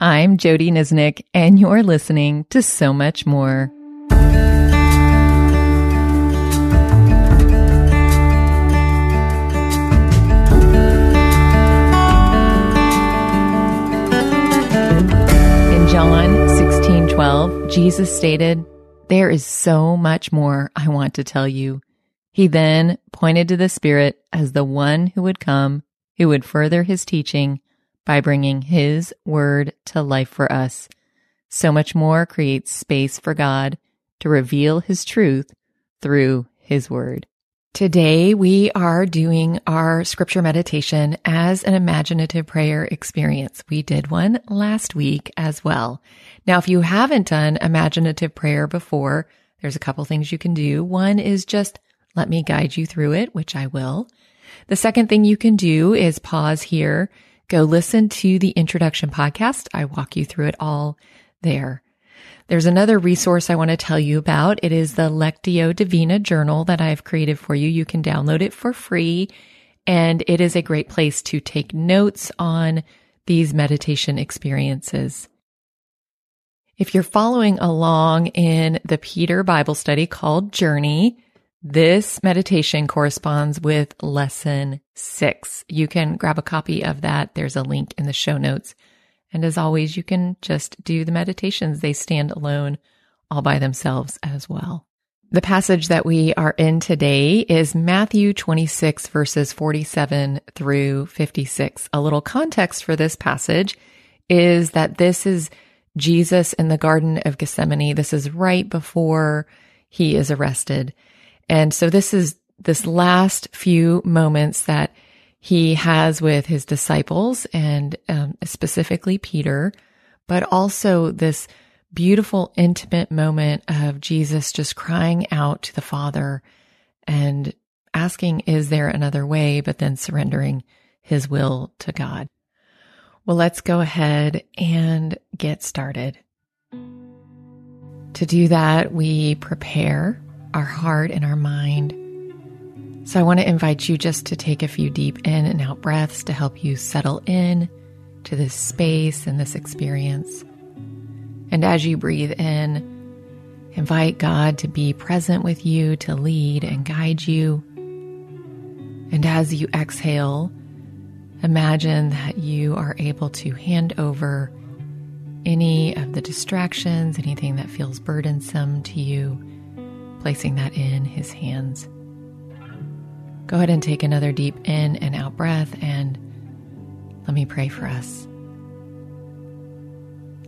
I'm Jodie Niznik, and you're listening to So Much More. In John 16 12, Jesus stated, There is so much more I want to tell you. He then pointed to the Spirit as the one who would come, who would further his teaching by bringing His Word to life for us. So much more creates space for God to reveal His truth through His Word. Today, we are doing our scripture meditation as an imaginative prayer experience. We did one last week as well. Now, if you haven't done imaginative prayer before, there's a couple things you can do. One is just let me guide you through it, which I will. The second thing you can do is pause here Go listen to the introduction podcast. I walk you through it all there. There's another resource I want to tell you about. It is the Lectio Divina journal that I've created for you. You can download it for free and it is a great place to take notes on these meditation experiences. If you're following along in the Peter Bible study called Journey, this meditation corresponds with lesson six. You can grab a copy of that. There's a link in the show notes. And as always, you can just do the meditations. They stand alone all by themselves as well. The passage that we are in today is Matthew 26 verses 47 through 56. A little context for this passage is that this is Jesus in the Garden of Gethsemane. This is right before he is arrested. And so this is this last few moments that he has with his disciples and um, specifically Peter, but also this beautiful, intimate moment of Jesus just crying out to the Father and asking, Is there another way? But then surrendering his will to God. Well, let's go ahead and get started. To do that, we prepare our heart and our mind. So I want to invite you just to take a few deep in and out breaths to help you settle in to this space and this experience. And as you breathe in, invite God to be present with you, to lead and guide you. And as you exhale, imagine that you are able to hand over any of the distractions, anything that feels burdensome to you placing that in His hands. Go ahead and take another deep in and out breath, and let me pray for us.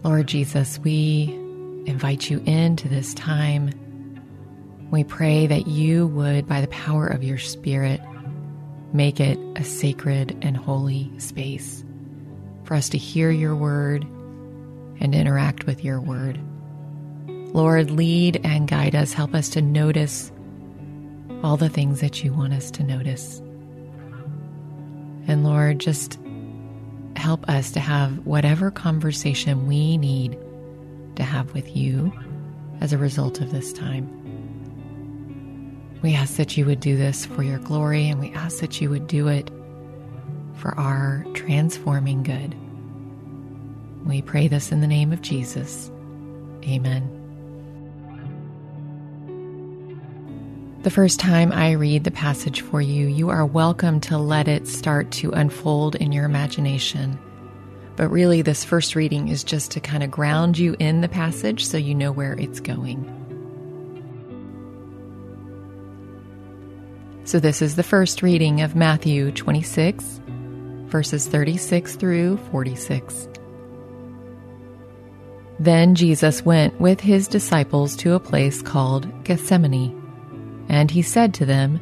Lord Jesus, we invite you into this time. We pray that you would, by the power of your Spirit, make it a sacred and holy space for us to hear your word and interact with your word. Lord, lead and guide us. Help us to notice all the things that you want us to notice. And Lord, just help us to have whatever conversation we need to have with you as a result of this time. We ask that you would do this for your glory, and we ask that you would do it for our transforming good. We pray this in the name of Jesus. Amen. The first time I read the passage for you, you are welcome to let it start to unfold in your imagination. But really, this first reading is just to kind of ground you in the passage so you know where it's going. So, this is the first reading of Matthew 26, verses 36 through 46. Then Jesus went with his disciples to a place called Gethsemane and he said to them,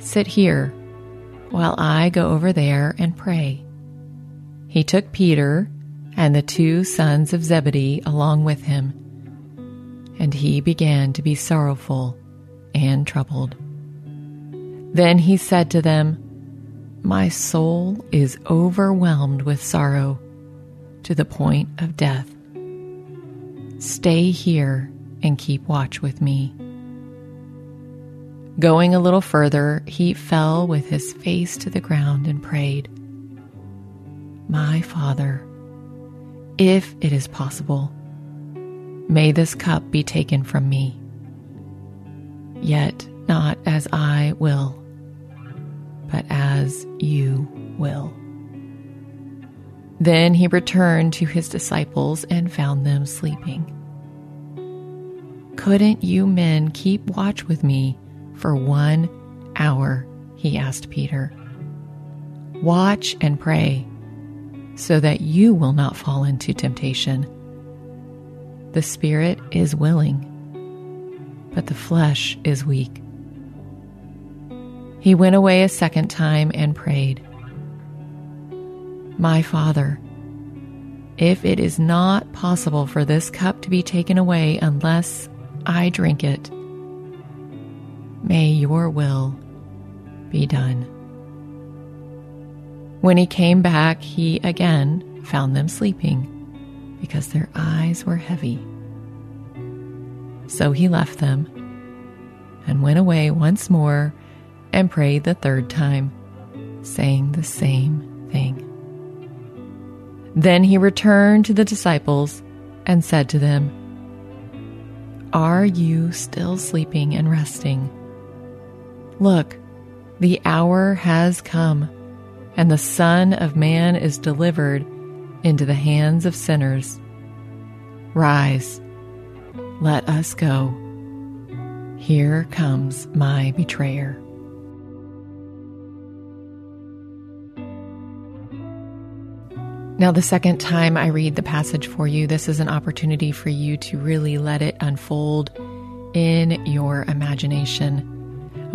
Sit here while I go over there and pray. He took Peter and the two sons of Zebedee along with him, and he began to be sorrowful and troubled. Then he said to them, My soul is overwhelmed with sorrow to the point of death. Stay here and keep watch with me. Going a little further, he fell with his face to the ground and prayed, My Father, if it is possible, may this cup be taken from me. Yet not as I will, but as you will. Then he returned to his disciples and found them sleeping. Couldn't you men keep watch with me for one hour? He asked Peter. Watch and pray so that you will not fall into temptation. The spirit is willing, but the flesh is weak. He went away a second time and prayed, My Father, if it is not possible for this cup to be taken away unless I drink it, may your will be done. When he came back, he again found them sleeping because their eyes were heavy. So he left them and went away once more and prayed the third time, saying the same thing. Then he returned to the disciples and said to them, Are you still sleeping and resting? Look, the hour has come and the Son of Man is delivered into the hands of sinners. Rise, let us go. Here comes my betrayer. Now, the second time I read the passage for you, this is an opportunity for you to really let it unfold in your imagination.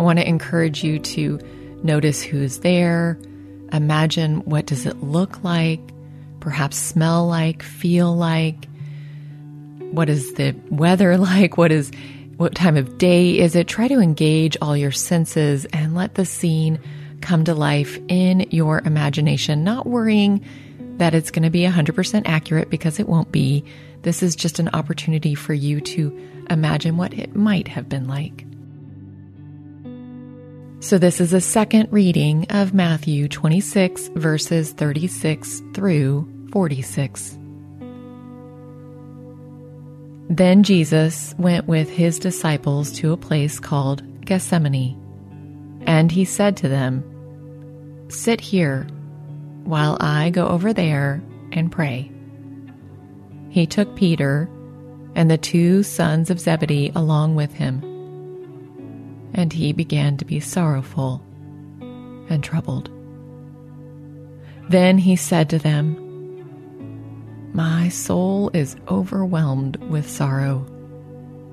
I want to encourage you to notice who's there, Imagine what does it look like, perhaps smell like, feel like. What is the weather like? What is what time of day is it? Try to engage all your senses and let the scene come to life in your imagination, not worrying that it's going to be 100% accurate because it won't be. This is just an opportunity for you to imagine what it might have been like. So, this is a second reading of Matthew 26, verses 36 through 46. Then Jesus went with his disciples to a place called Gethsemane, and he said to them, Sit here while I go over there and pray. He took Peter and the two sons of Zebedee along with him and he began to be sorrowful and troubled. Then he said to them, My soul is overwhelmed with sorrow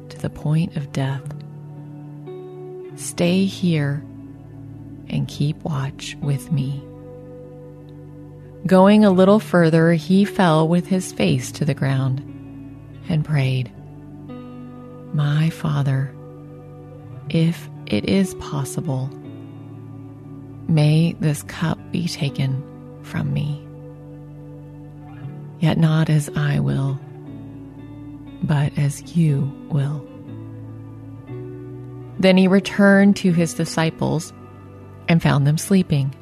to the point of death. Stay here and keep watch with me. Going a little further, he fell with his face to the ground and prayed, My Father, if it is possible, may this cup be taken from me. Yet not as I will, but as you will. Then he returned to his disciples and found them sleeping.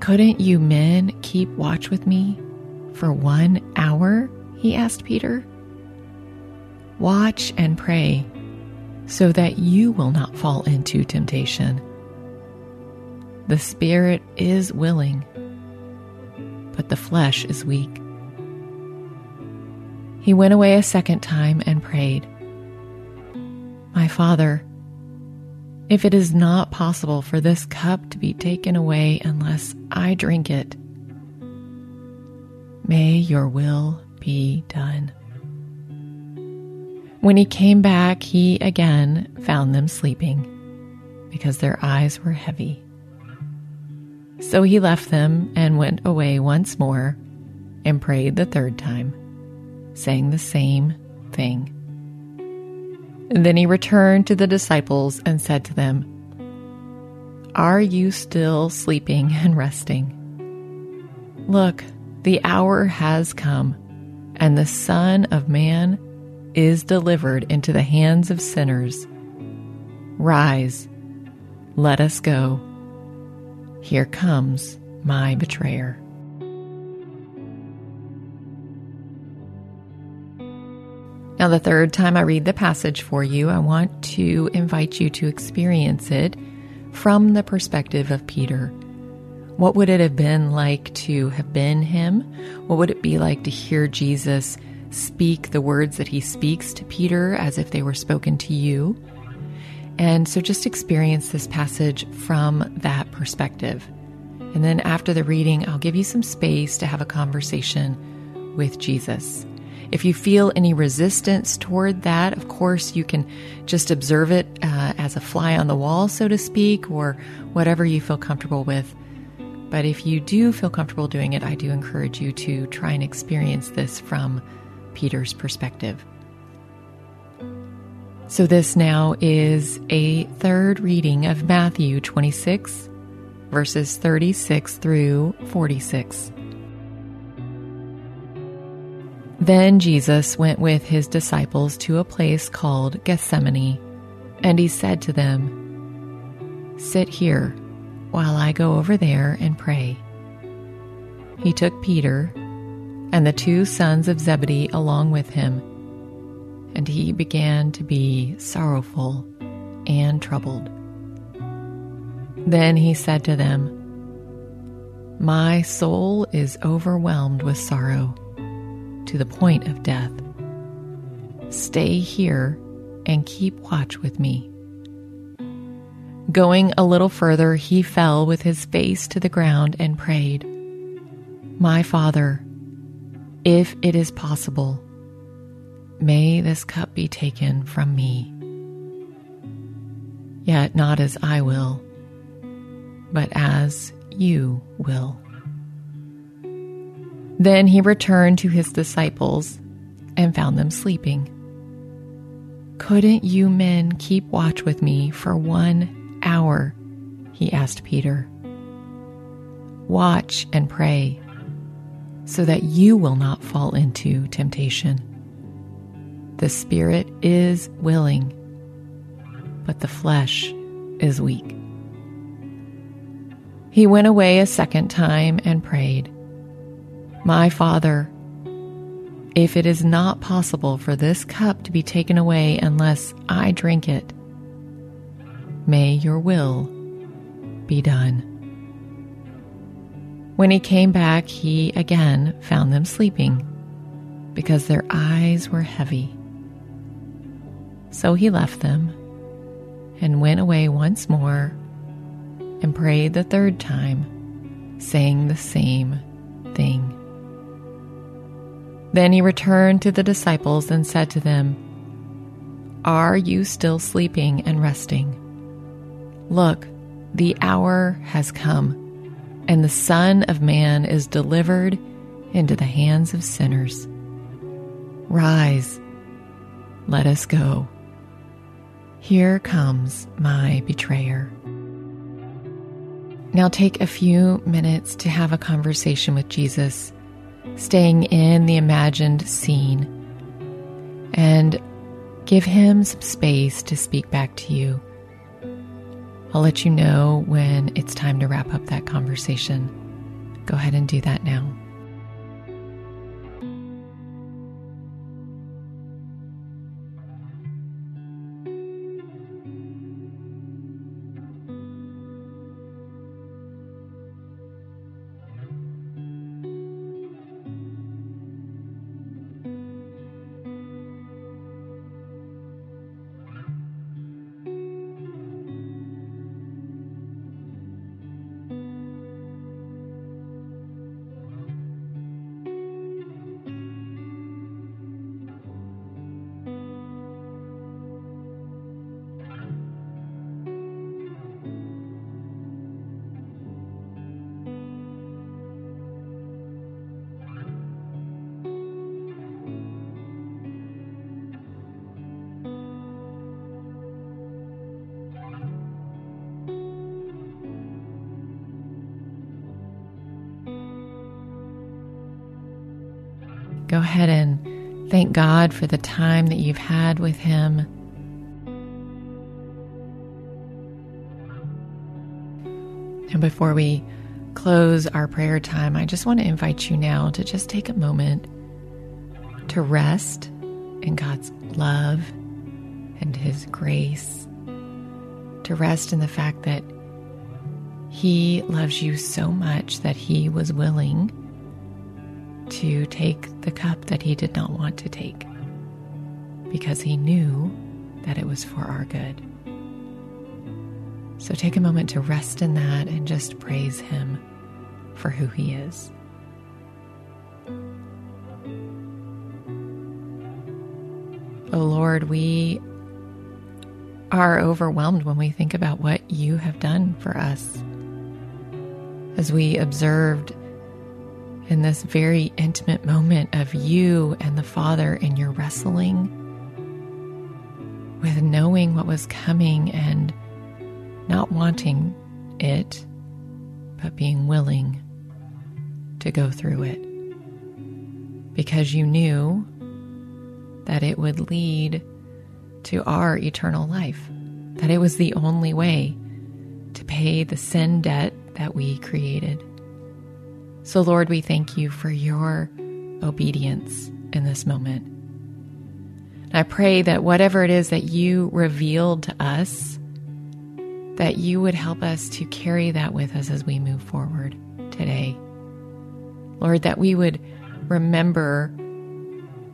Couldn't you men keep watch with me for one hour? He asked Peter. Watch and pray so that you will not fall into temptation. The spirit is willing, but the flesh is weak. He went away a second time and prayed, My Father, if it is not possible for this cup to be taken away unless I drink it, may your will be done. When he came back, he again found them sleeping because their eyes were heavy. So he left them and went away once more and prayed the third time, saying the same thing. And then he returned to the disciples and said to them, Are you still sleeping and resting? Look, the hour has come, and the Son of Man is delivered into the hands of sinners. Rise, let us go. Here comes my betrayer. Now, the third time I read the passage for you, I want to invite you to experience it from the perspective of Peter. What would it have been like to have been him? What would it be like to hear Jesus speak the words that he speaks to Peter as if they were spoken to you? And so just experience this passage from that perspective. And then after the reading, I'll give you some space to have a conversation with Jesus. If you feel any resistance toward that, of course, you can just observe it uh, as a fly on the wall, so to speak, or whatever you feel comfortable with. But if you do feel comfortable doing it, I do encourage you to try and experience this from Peter's perspective. So, this now is a third reading of Matthew 26, verses 36 through 46. Then Jesus went with his disciples to a place called Gethsemane, and he said to them, Sit here while I go over there and pray. He took Peter and the two sons of Zebedee along with him and he began to be sorrowful and troubled. Then he said to them, My soul is overwhelmed with sorrow to the point of death. Stay here and keep watch with me. Going a little further, he fell with his face to the ground and prayed, My Father, if it is possible, May this cup be taken from me. Yet not as I will, but as you will. Then he returned to his disciples and found them sleeping. Couldn't you men keep watch with me for one hour? He asked Peter. Watch and pray so that you will not fall into temptation. The spirit is willing, but the flesh is weak. He went away a second time and prayed, My Father, if it is not possible for this cup to be taken away unless I drink it, may your will be done. When he came back, he again found them sleeping because their eyes were heavy. So he left them and went away once more and prayed the third time, saying the same thing. Then he returned to the disciples and said to them, Are you still sleeping and resting? Look, the hour has come, and the Son of Man is delivered into the hands of sinners. Rise, let us go. Here comes my betrayer. Now take a few minutes to have a conversation with Jesus, staying in the imagined scene, and give him some space to speak back to you. I'll let you know when it's time to wrap up that conversation. Go ahead and do that now. Go ahead and thank God for the time that you've had with Him. And before we close our prayer time, I just want to invite you now to just take a moment to rest in God's love and His grace, to rest in the fact that He loves you so much that He was willing to take the cup that He did not want to take because He knew that it was for our good. So take a moment to rest in that and just praise Him for who He is. Oh Lord, we are overwhelmed when we think about what you have done for us. As we observed in this very intimate moment of you and the Father in your wrestling with knowing what was coming and not wanting it, but being willing to go through it because you knew that it would lead to our eternal life, that it was the only way to pay the sin debt that we created. So, Lord, we thank you for your obedience in this moment. And I pray that whatever it is that you revealed to us, that you would help us to carry that with us as we move forward today. Lord, that we would remember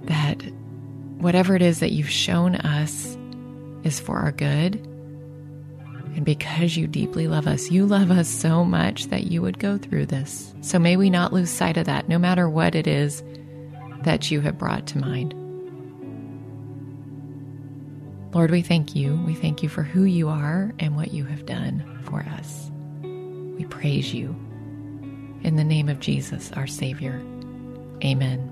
that whatever it is that you've shown us is for our good. And because you deeply love us, you love us so much that you would go through this. So may we not lose sight of that, no matter what it is that you have brought to mind. Lord, we thank you. We thank you for who you are and what you have done for us. We praise you. In the name of Jesus, our Savior. Amen.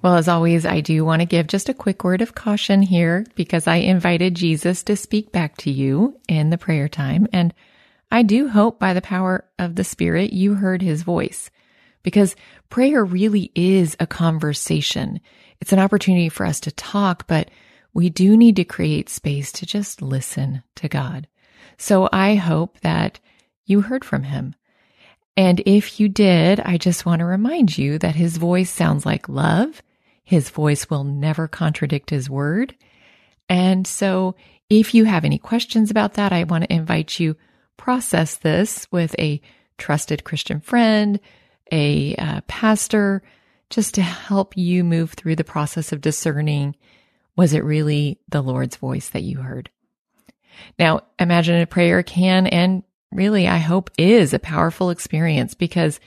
Well, as always, I do want to give just a quick word of caution here because I invited Jesus to speak back to you in the prayer time. And I do hope by the power of the Spirit you heard his voice because prayer really is a conversation. It's an opportunity for us to talk, but we do need to create space to just listen to God. So I hope that you heard from him. And if you did, I just want to remind you that his voice sounds like love his voice will never contradict his word. And so if you have any questions about that, I want to invite you process this with a trusted Christian friend, a uh, pastor, just to help you move through the process of discerning was it really the Lord's voice that you heard? Now, imagine a prayer can and really, I hope, is a powerful experience because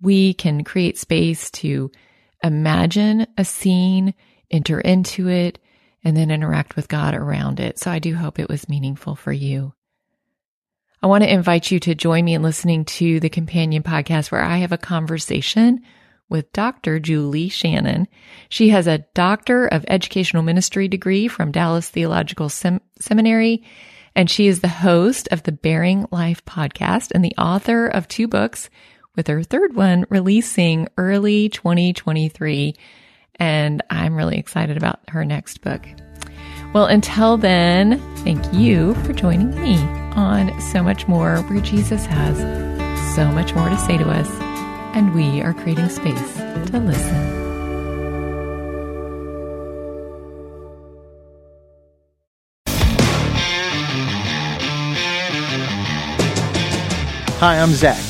we can create space to imagine a scene, enter into it, and then interact with God around it. So I do hope it was meaningful for you. I want to invite you to join me in listening to the companion podcast where I have a conversation with Dr. Julie Shannon. She has a Doctor of Educational Ministry degree from Dallas Theological Sem- Seminary, and she is the host of the Bearing Life podcast and the author of two books with her third one releasing early 2023. And I'm really excited about her next book. Well, until then, thank you for joining me on So Much More, where Jesus has so much more to say to us, and we are creating space to listen. Hi, I'm Zach.